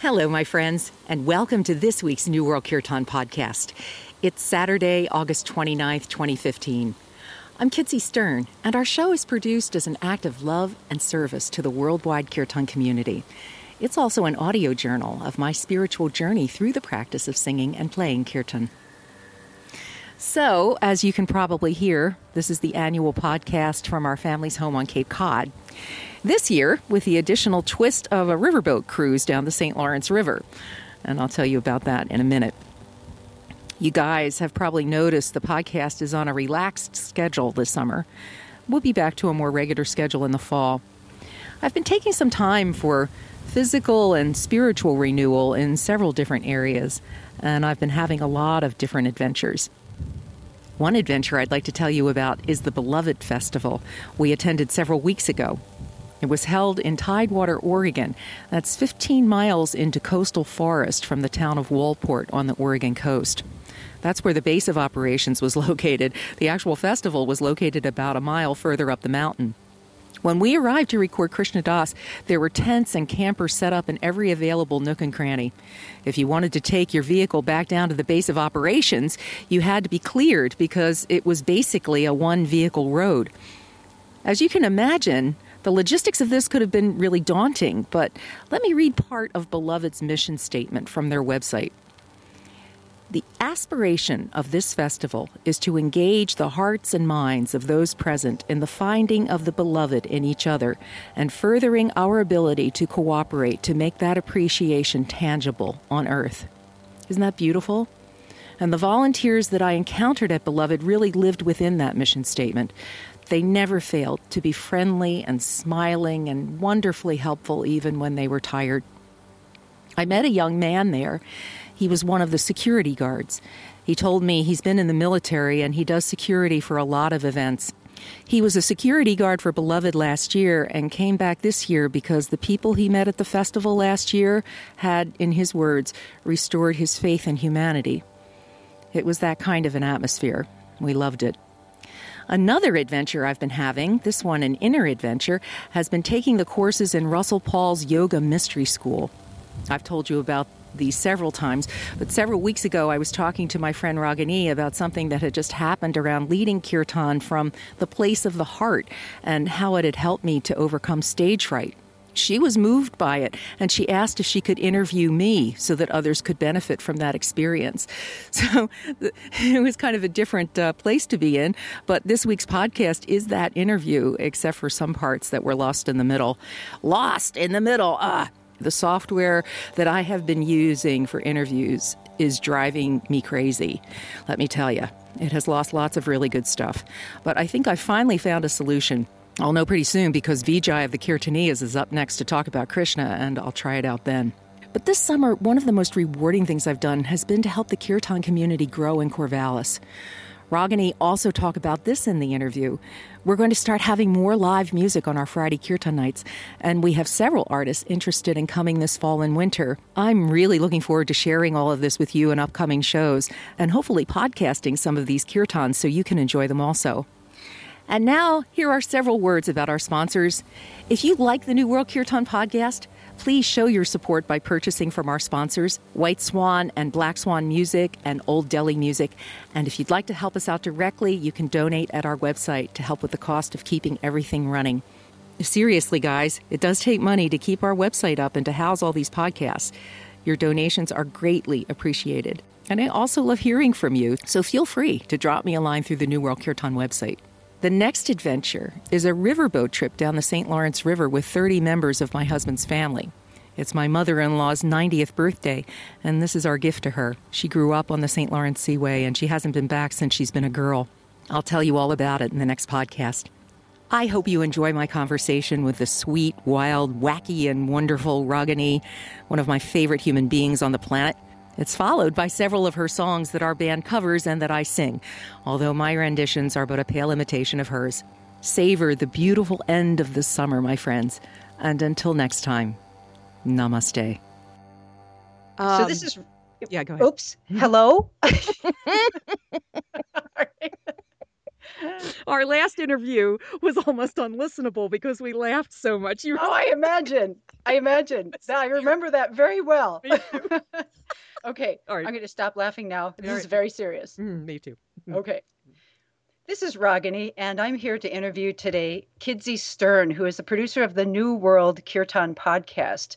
Hello, my friends, and welcome to this week's New World Kirtan podcast. It's Saturday, August 29th, 2015. I'm Kitzie Stern, and our show is produced as an act of love and service to the worldwide Kirtan community. It's also an audio journal of my spiritual journey through the practice of singing and playing Kirtan. So, as you can probably hear, this is the annual podcast from our family's home on Cape Cod. This year, with the additional twist of a riverboat cruise down the St. Lawrence River. And I'll tell you about that in a minute. You guys have probably noticed the podcast is on a relaxed schedule this summer. We'll be back to a more regular schedule in the fall. I've been taking some time for physical and spiritual renewal in several different areas, and I've been having a lot of different adventures. One adventure I'd like to tell you about is the Beloved Festival we attended several weeks ago. It was held in Tidewater, Oregon. That's 15 miles into coastal forest from the town of Waldport on the Oregon coast. That's where the base of operations was located. The actual festival was located about a mile further up the mountain. When we arrived to record Krishna Das, there were tents and campers set up in every available nook and cranny. If you wanted to take your vehicle back down to the base of operations, you had to be cleared because it was basically a one vehicle road. As you can imagine, the logistics of this could have been really daunting, but let me read part of Beloved's mission statement from their website. The aspiration of this festival is to engage the hearts and minds of those present in the finding of the beloved in each other and furthering our ability to cooperate to make that appreciation tangible on earth. Isn't that beautiful? And the volunteers that I encountered at Beloved really lived within that mission statement. They never failed to be friendly and smiling and wonderfully helpful even when they were tired. I met a young man there. He was one of the security guards. He told me he's been in the military and he does security for a lot of events. He was a security guard for Beloved last year and came back this year because the people he met at the festival last year had, in his words, restored his faith in humanity. It was that kind of an atmosphere. We loved it. Another adventure I've been having, this one an inner adventure, has been taking the courses in Russell Paul's Yoga Mystery School. I've told you about these several times, but several weeks ago I was talking to my friend Ragani about something that had just happened around leading kirtan from the place of the heart and how it had helped me to overcome stage fright she was moved by it and she asked if she could interview me so that others could benefit from that experience. So it was kind of a different uh, place to be in. But this week's podcast is that interview, except for some parts that were lost in the middle. Lost in the middle. Ah. The software that I have been using for interviews is driving me crazy. Let me tell you, it has lost lots of really good stuff. But I think I finally found a solution. I'll know pretty soon because Vijay of the Kirtaniyas is up next to talk about Krishna, and I'll try it out then. But this summer, one of the most rewarding things I've done has been to help the Kirtan community grow in Corvallis. Ragani also talked about this in the interview. We're going to start having more live music on our Friday Kirtan nights, and we have several artists interested in coming this fall and winter. I'm really looking forward to sharing all of this with you in upcoming shows, and hopefully podcasting some of these kirtans so you can enjoy them also. And now, here are several words about our sponsors. If you like the New World Kirtan podcast, please show your support by purchasing from our sponsors, White Swan and Black Swan Music and Old Delhi Music. And if you'd like to help us out directly, you can donate at our website to help with the cost of keeping everything running. Seriously, guys, it does take money to keep our website up and to house all these podcasts. Your donations are greatly appreciated. And I also love hearing from you, so feel free to drop me a line through the New World Kirtan website. The next adventure is a riverboat trip down the St. Lawrence River with 30 members of my husband's family. It's my mother in law's 90th birthday, and this is our gift to her. She grew up on the St. Lawrence Seaway, and she hasn't been back since she's been a girl. I'll tell you all about it in the next podcast. I hope you enjoy my conversation with the sweet, wild, wacky, and wonderful Ragani, one of my favorite human beings on the planet. It's followed by several of her songs that our band covers and that I sing, although my renditions are but a pale imitation of hers. Savor the beautiful end of the summer, my friends. And until next time, namaste. Um, so this is. Yeah, go ahead. Oops. Hello. Our last interview was almost unlistenable because we laughed so much. You oh, I imagine. I imagine. I remember that very well. okay, I'm going to stop laughing now. This right. is very serious. Mm, me too. okay. This is Ragani, and I'm here to interview today Kitzie Stern, who is the producer of the New World Kirtan podcast.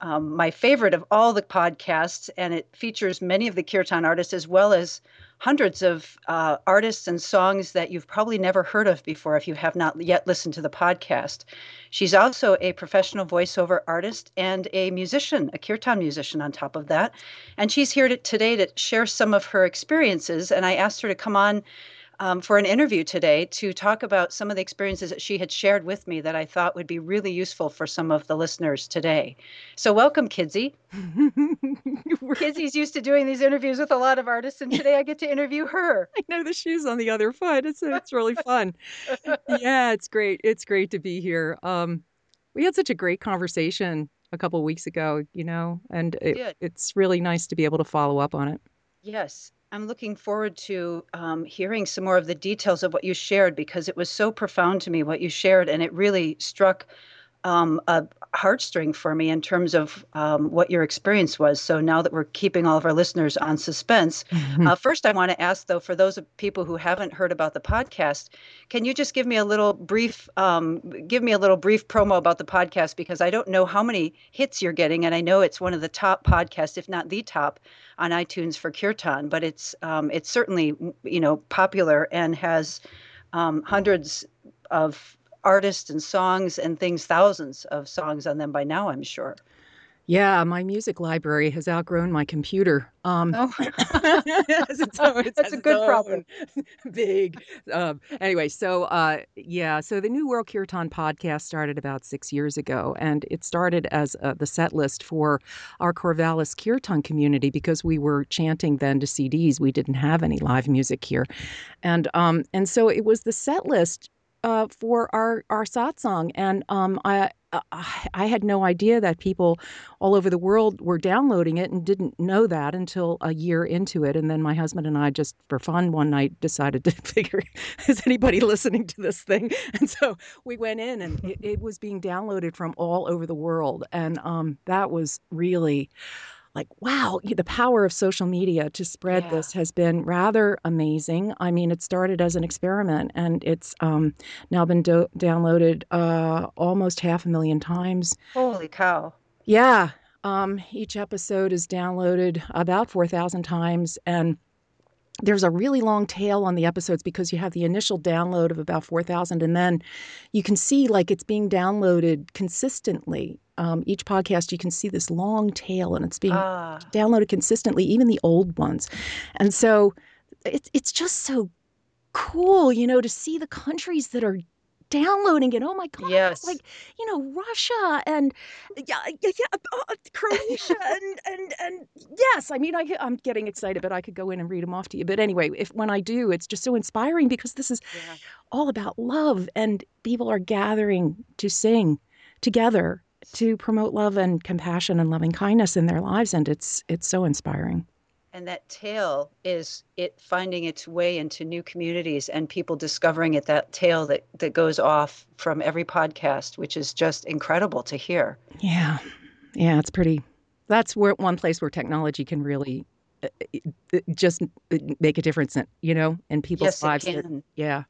Um, my favorite of all the podcasts, and it features many of the kirtan artists as well as hundreds of uh, artists and songs that you've probably never heard of before if you have not yet listened to the podcast. She's also a professional voiceover artist and a musician, a kirtan musician on top of that. And she's here to, today to share some of her experiences. And I asked her to come on um, for an interview today to talk about some of the experiences that she had shared with me that I thought would be really useful for some of the listeners today. So, welcome, Kitzie. Kitzie's used to doing these interviews with a lot of artists, and today I get to interview her. I know the shoes on the other foot. It's it's really fun. yeah, it's great. It's great to be here. Um, we had such a great conversation a couple weeks ago, you know, and it, it's really nice to be able to follow up on it. Yes, I'm looking forward to um, hearing some more of the details of what you shared because it was so profound to me what you shared, and it really struck um, a heartstring for me in terms of um, what your experience was. So now that we're keeping all of our listeners on suspense, mm-hmm. uh, first I want to ask though, for those people who haven't heard about the podcast, can you just give me a little brief, um, give me a little brief promo about the podcast because I don't know how many hits you're getting, and I know it's one of the top podcasts, if not the top, on iTunes for Kirtan, but it's um, it's certainly you know popular and has um, hundreds of artists and songs and things, thousands of songs on them by now, I'm sure. Yeah, my music library has outgrown my computer. Um, oh. That's a good problem. Big. Um, anyway, so uh, yeah, so the New World Kirtan podcast started about six years ago, and it started as uh, the set list for our Corvallis Kirtan community because we were chanting then to CDs. We didn't have any live music here, and um, and so it was the set list uh, for our our satsang, and um, I I had no idea that people all over the world were downloading it and didn't know that until a year into it. And then my husband and I, just for fun, one night decided to figure, is anybody listening to this thing? And so we went in, and it, it was being downloaded from all over the world, and um, that was really like, wow, the power of social media to spread yeah. this has been rather amazing. I mean, it started as an experiment and it's um, now been do- downloaded uh, almost half a million times. Holy cow. Yeah. Um, each episode is downloaded about 4,000 times. And there's a really long tail on the episodes because you have the initial download of about 4,000 and then you can see like it's being downloaded consistently. Um, each podcast, you can see this long tail and it's being ah. downloaded consistently, even the old ones. And so it's, it's just so cool, you know, to see the countries that are downloading it. Oh my god! Yes, like you know Russia and yeah, yeah, yeah uh, Croatia and and and yes. I mean, I I'm getting excited, but I could go in and read them off to you. But anyway, if when I do, it's just so inspiring because this is yeah. all about love, and people are gathering to sing together to promote love and compassion and loving kindness in their lives, and it's it's so inspiring. And that tale is it finding its way into new communities and people discovering it that tale that that goes off from every podcast which is just incredible to hear. Yeah. Yeah it's pretty that's where one place where technology can really uh, uh, just uh, make a difference in, you know in people's yes, lives. it can. yeah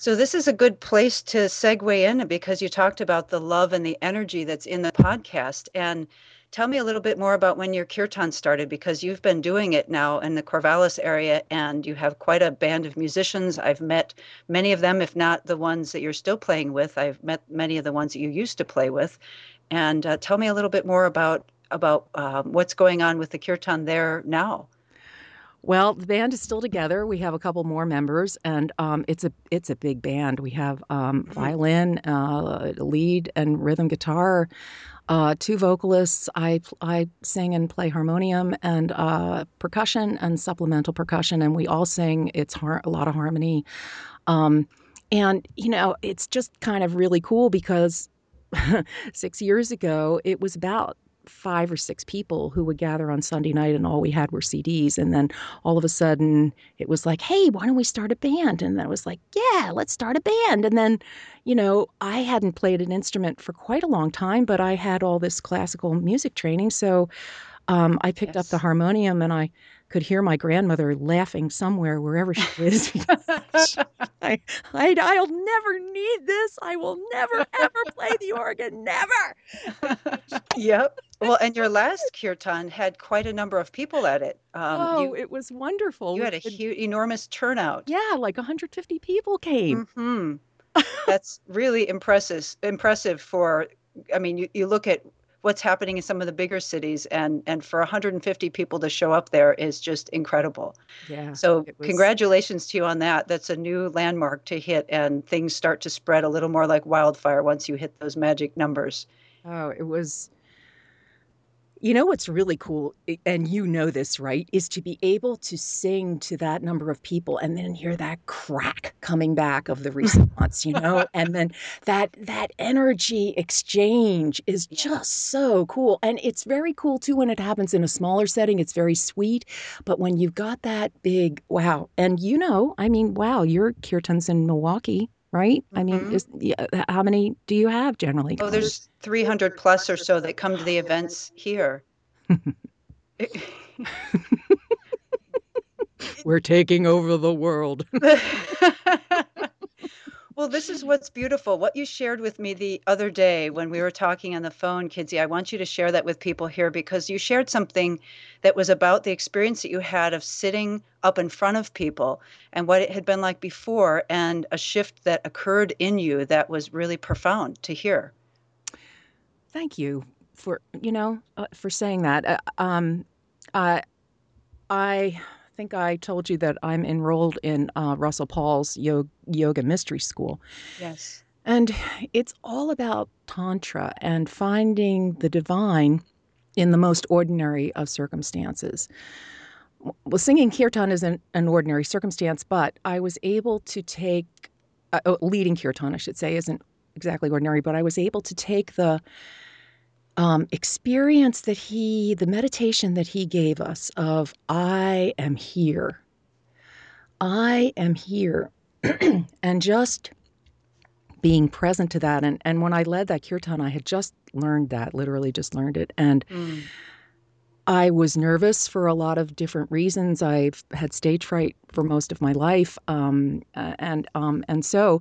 so this is a good place to segue in because you talked about the love and the energy that's in the podcast and Tell me a little bit more about when your kirtan started because you've been doing it now in the Corvallis area and you have quite a band of musicians. I've met many of them, if not the ones that you're still playing with. I've met many of the ones that you used to play with. And uh, tell me a little bit more about about uh, what's going on with the kirtan there now. Well, the band is still together. We have a couple more members, and um, it's a it's a big band. We have um, violin, uh, lead, and rhythm guitar uh, two vocalists. I I sing and play harmonium and uh, percussion and supplemental percussion, and we all sing. It's har- a lot of harmony, um, and you know it's just kind of really cool because six years ago it was about five or six people who would gather on Sunday night, and all we had were CDs. And then all of a sudden, it was like, hey, why don't we start a band? And then it was like, yeah, let's start a band. And then, you know, I hadn't played an instrument for quite a long time, but I had all this classical music training. So um, I picked yes. up the harmonium and I could hear my grandmother laughing somewhere, wherever she is. I, I, I'll never need this. I will never, ever play the organ. Never. yep. Well, and your last kirtan had quite a number of people at it. Um, oh, you, it was wonderful. You had a huge, enormous turnout. Yeah, like 150 people came. Mm-hmm. That's really impressive. Impressive for. I mean, you, you look at what's happening in some of the bigger cities and and for 150 people to show up there is just incredible. Yeah so was... congratulations to you on that. That's a new landmark to hit and things start to spread a little more like wildfire once you hit those magic numbers. Oh it was you know what's really cool, and you know this, right, is to be able to sing to that number of people and then hear that crack coming back of the response, you know, and then that that energy exchange is just so cool. And it's very cool too when it happens in a smaller setting. It's very sweet. But when you've got that big wow, and you know, I mean, wow, your kirtans in Milwaukee right? Mm-hmm. I mean, mm-hmm. is, yeah, how many do you have generally? Oh, there's 300 plus or so that come to the events here. We're taking over the world. Well, this is what's beautiful. What you shared with me the other day when we were talking on the phone, Kitzie, I want you to share that with people here because you shared something that was about the experience that you had of sitting up in front of people and what it had been like before and a shift that occurred in you that was really profound to hear. Thank you for, you know, uh, for saying that. Uh, um, uh, I think I told you that I'm enrolled in uh, Russell Paul's Yoga Mystery School. Yes. And it's all about Tantra and finding the divine in the most ordinary of circumstances. Well, singing kirtan isn't an ordinary circumstance, but I was able to take, uh, oh, leading kirtan, I should say, isn't exactly ordinary, but I was able to take the um, experience that he, the meditation that he gave us of, I am here. I am here. and just being present to that. And, and when I led that kirtan, I had just learned that, literally just learned it. And mm. I was nervous for a lot of different reasons. I've had stage fright for most of my life. Um, and, um, and so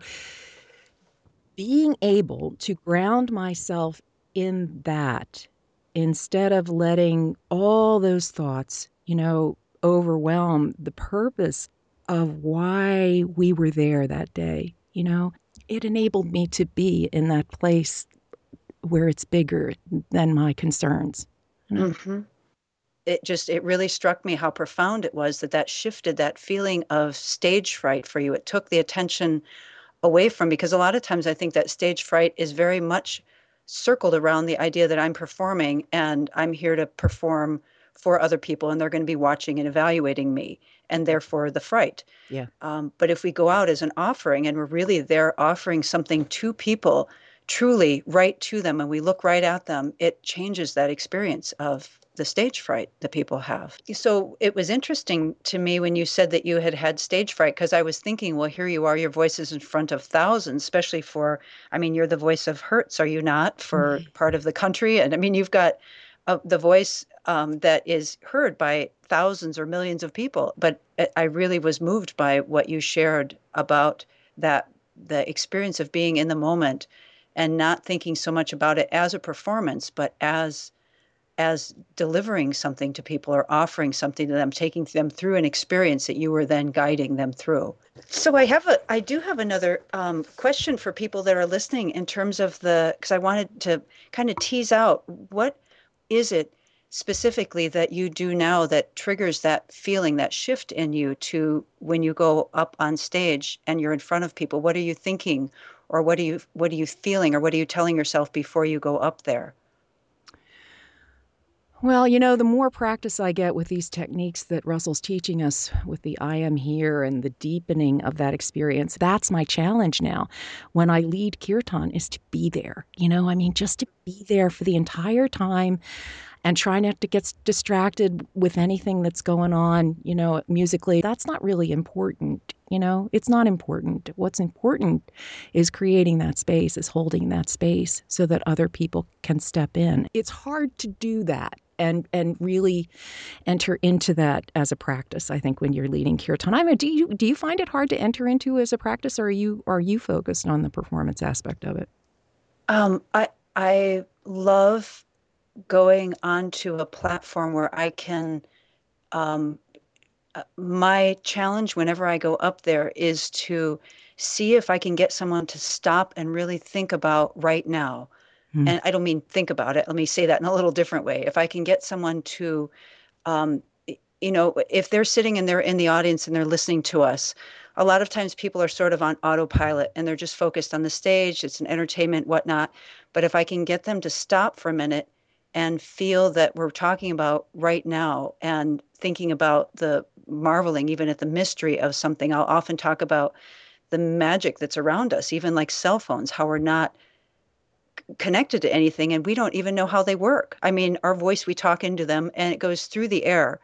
being able to ground myself in that instead of letting all those thoughts, you know, overwhelm the purpose of why we were there that day, you know, it enabled me to be in that place where it's bigger than my concerns. You know? mm-hmm. It just, it really struck me how profound it was that that shifted that feeling of stage fright for you. It took the attention away from, because a lot of times I think that stage fright is very much circled around the idea that I'm performing and I'm here to perform for other people and they're going to be watching and evaluating me and therefore the fright. Yeah. Um, but if we go out as an offering and we're really there offering something to people, truly right to them, and we look right at them, it changes that experience of the stage fright that people have. So it was interesting to me when you said that you had had stage fright because I was thinking, well, here you are, your voice is in front of thousands, especially for, I mean, you're the voice of Hertz, are you not, for mm-hmm. part of the country? And I mean, you've got uh, the voice um, that is heard by thousands or millions of people. But I really was moved by what you shared about that the experience of being in the moment and not thinking so much about it as a performance, but as as delivering something to people or offering something to them, taking them through an experience that you were then guiding them through. So I have a, I do have another um, question for people that are listening in terms of the, because I wanted to kind of tease out what is it specifically that you do now that triggers that feeling, that shift in you to when you go up on stage and you're in front of people. What are you thinking, or what are you what are you feeling, or what are you telling yourself before you go up there? Well, you know, the more practice I get with these techniques that Russell's teaching us with the I am here and the deepening of that experience, that's my challenge now. When I lead kirtan is to be there. You know, I mean, just to be there for the entire time and try not to get distracted with anything that's going on, you know, musically. That's not really important. You know, it's not important. What's important is creating that space, is holding that space so that other people can step in. It's hard to do that and and really enter into that as a practice. I think when you're leading kirtan, I mean, do you do you find it hard to enter into as a practice, or are you are you focused on the performance aspect of it? Um, I I love going onto a platform where I can. Um, uh, my challenge whenever I go up there is to see if I can get someone to stop and really think about right now. Mm. And I don't mean think about it. Let me say that in a little different way. If I can get someone to, um, you know, if they're sitting and they're in the audience and they're listening to us, a lot of times people are sort of on autopilot and they're just focused on the stage. It's an entertainment, whatnot. But if I can get them to stop for a minute and feel that we're talking about right now and thinking about the marveling even at the mystery of something i'll often talk about the magic that's around us even like cell phones how we're not connected to anything and we don't even know how they work. I mean our voice we talk into them and it goes through the air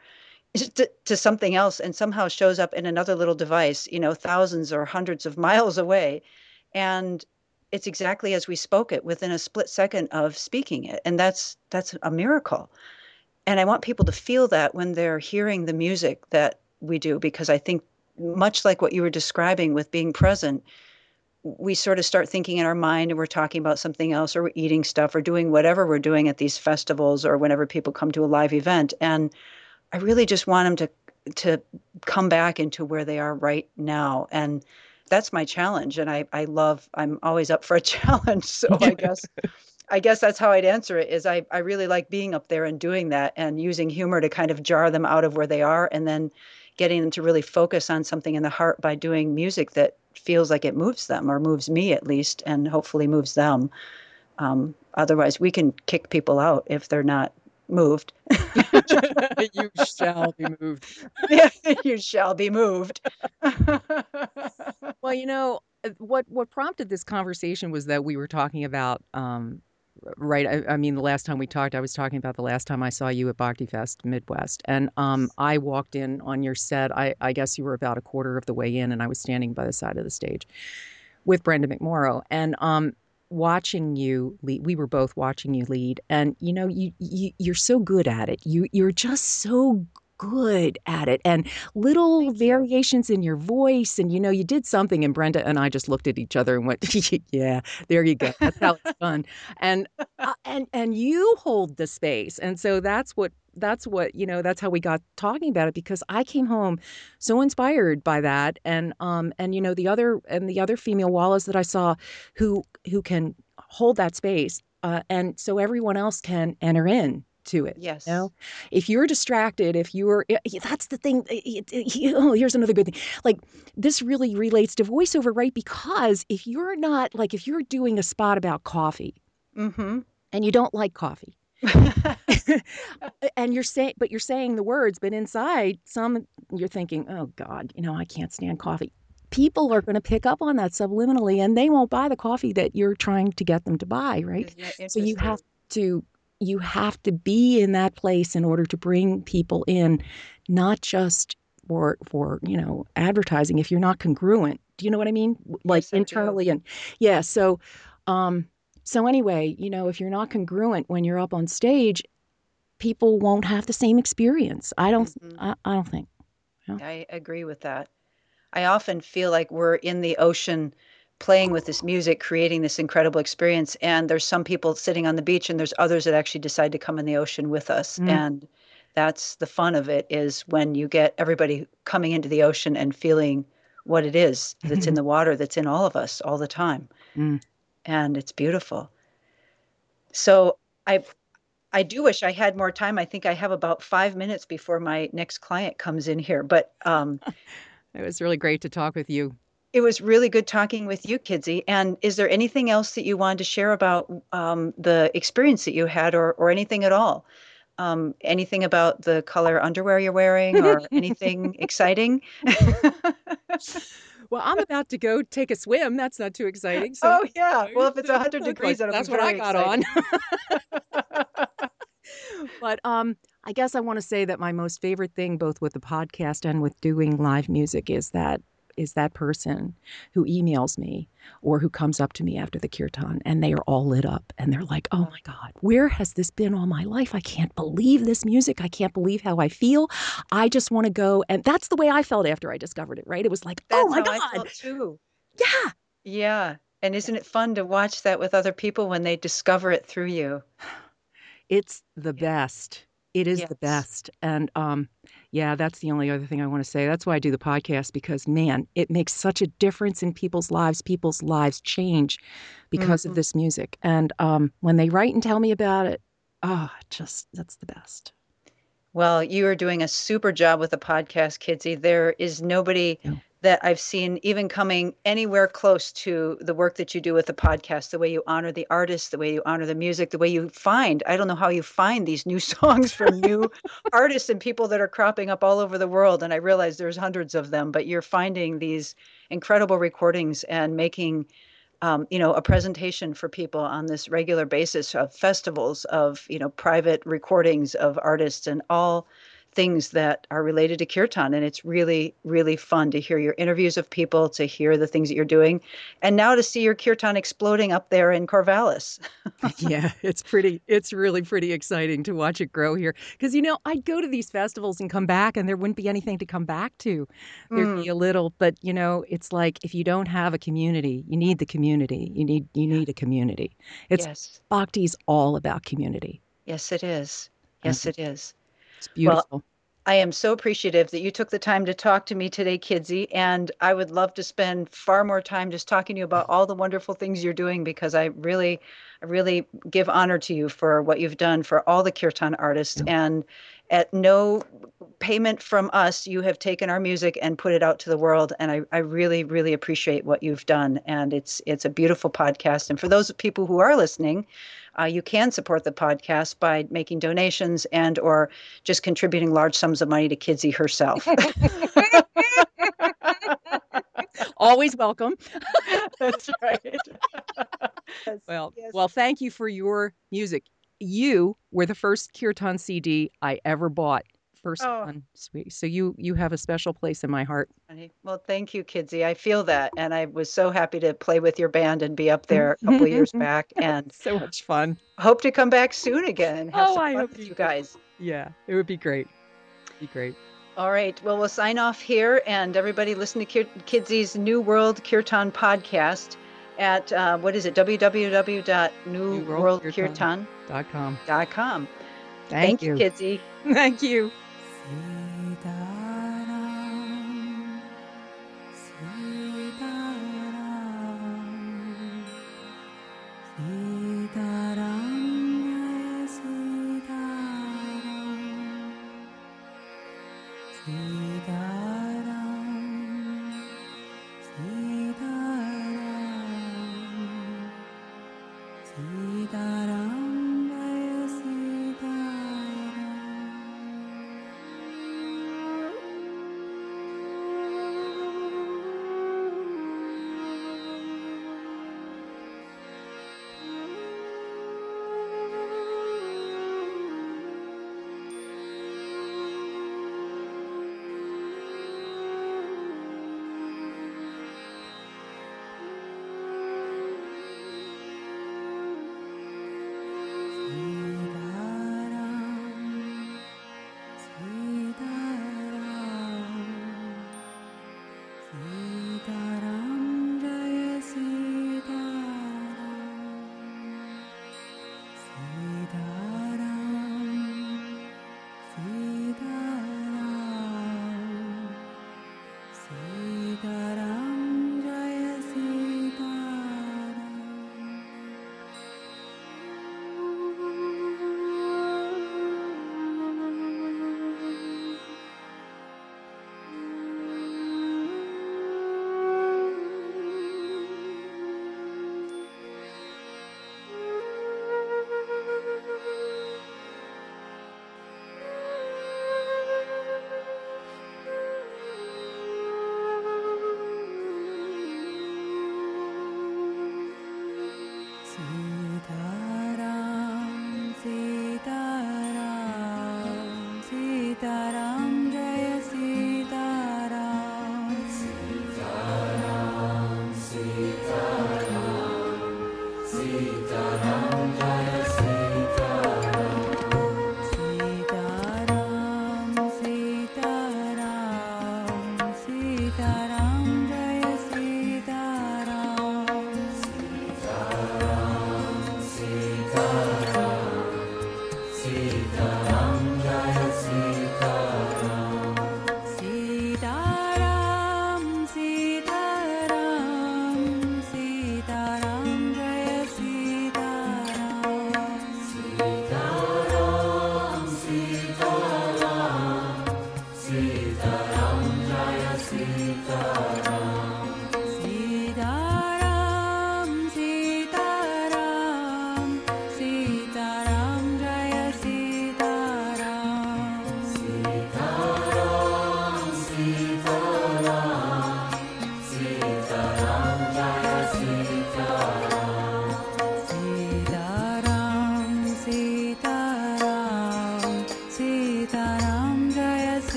to, to something else and somehow shows up in another little device you know thousands or hundreds of miles away. And it's exactly as we spoke it within a split second of speaking it and that's that's a miracle. And i want people to feel that when they're hearing the music that we do because i think much like what you were describing with being present we sort of start thinking in our mind and we're talking about something else or we're eating stuff or doing whatever we're doing at these festivals or whenever people come to a live event. And i really just want them to to come back into where they are right now. And that's my challenge. And i i love i'm always up for a challenge. So i guess i guess that's how i'd answer it is i i really like being up there and doing that and using humor to kind of jar them out of where they are and then getting them to really focus on something in the heart by doing music that feels like it moves them or moves me at least and hopefully moves them um, otherwise we can kick people out if they're not moved. you shall be moved. you shall be moved. well, you know uh, what? What prompted this conversation was that we were talking about. Um, right, I, I, mean, the last time we talked, I was talking about the last time I saw you at Bhakti Fest Midwest, and um, I walked in on your set. I, I guess you were about a quarter of the way in, and I was standing by the side of the stage with Brenda McMorrow, and um, watching you lead we were both watching you lead and you know you, you you're so good at it you you're just so good at it and little variations in your voice and you know you did something and Brenda and I just looked at each other and went yeah there you go that's how it's done and uh, and and you hold the space and so that's what that's what you know that's how we got talking about it because I came home so inspired by that and um and you know the other and the other female wallas that I saw who who can hold that space uh, and so everyone else can enter in to it. Yes. You know? If you're distracted, if you're, eh, that's the thing. Eh, it, it, eh, oh, here's another good thing. Like, this really relates to voiceover, right? Because if you're not, like, if you're doing a spot about coffee mm-hmm. and you don't like coffee, and you're saying, but you're saying the words, but inside, some you're thinking, oh God, you know, I can't stand coffee. People are going to pick up on that subliminally, and they won't buy the coffee that you're trying to get them to buy, right? So you have to you have to be in that place in order to bring people in, not just for for you know advertising. If you're not congruent, do you know what I mean? Like yes, internally and yeah. So, um, so anyway, you know, if you're not congruent when you're up on stage, people won't have the same experience. I don't. Mm-hmm. I, I, don't think. I agree with that. I often feel like we're in the ocean playing with this music, creating this incredible experience. And there's some people sitting on the beach, and there's others that actually decide to come in the ocean with us. Mm. And that's the fun of it is when you get everybody coming into the ocean and feeling what it is that's in the water that's in all of us all the time. Mm. And it's beautiful. So I I do wish I had more time. I think I have about five minutes before my next client comes in here. But um, it was really great to talk with you. It was really good talking with you, Kitzie. And is there anything else that you wanted to share about um, the experience that you had or, or anything at all? Um, anything about the color underwear you're wearing or anything exciting? well, I'm about to go take a swim. That's not too exciting. So oh yeah. Well, if it's 100 degrees, that's what I got exciting. on. but um, I guess I want to say that my most favorite thing, both with the podcast and with doing live music, is that is that person who emails me or who comes up to me after the kirtan and they are all lit up and they're like, oh my God, where has this been all my life? I can't believe this music. I can't believe how I feel. I just want to go. And that's the way I felt after I discovered it, right? It was like, oh that's oh my God. too. Yeah. Yeah. And isn't it fun to watch that with other people when they discover it through you? It's the best. It is yes. the best. And um, yeah, that's the only other thing I want to say. That's why I do the podcast because, man, it makes such a difference in people's lives. People's lives change because mm-hmm. of this music. And um, when they write and tell me about it, oh, just that's the best. Well, you are doing a super job with the podcast, Kitzie. There is nobody yeah that I've seen even coming anywhere close to the work that you do with the podcast, the way you honor the artists, the way you honor the music, the way you find, I don't know how you find these new songs from new artists and people that are cropping up all over the world. And I realize there's hundreds of them, but you're finding these incredible recordings and making um, you know, a presentation for people on this regular basis of festivals, of you know, private recordings of artists, and all things that are related to kirtan and it's really really fun to hear your interviews of people to hear the things that you're doing and now to see your kirtan exploding up there in corvallis. Yeah it's pretty it's really pretty exciting to watch it grow here. Because you know i'd go to these festivals and come back and there wouldn't be anything to come back to. There'd mm. be a little but you know it's like if you don't have a community you need the community. You need you need a community. It's yes. bhakti's all about community. Yes it is. Yes it is it's beautiful. Well, I am so appreciative that you took the time to talk to me today, Kitzie. And I would love to spend far more time just talking to you about all the wonderful things you're doing because I really, I really give honor to you for what you've done for all the kirtan artists. And at no payment from us, you have taken our music and put it out to the world. And I, I really, really appreciate what you've done. And it's it's a beautiful podcast. And for those people who are listening, uh, you can support the podcast by making donations and or just contributing large sums of money to Kitzie herself. Always welcome. That's right. yes, well, yes. well, thank you for your music. You were the first kirtan CD I ever bought first oh. one, sweet. So you you have a special place in my heart. Well, thank you, Kitzie. I feel that, and I was so happy to play with your band and be up there a couple years back, and so much fun. Hope to come back soon again. have oh, some I fun hope with you guys. Yeah, it would be great. It'd be great. All right. Well, we'll sign off here, and everybody listen to Kitzie's New World Kirtan podcast at uh, what is it? www.newworldkirtan.com.com Thank, Thank you, Kitzie. Thank you.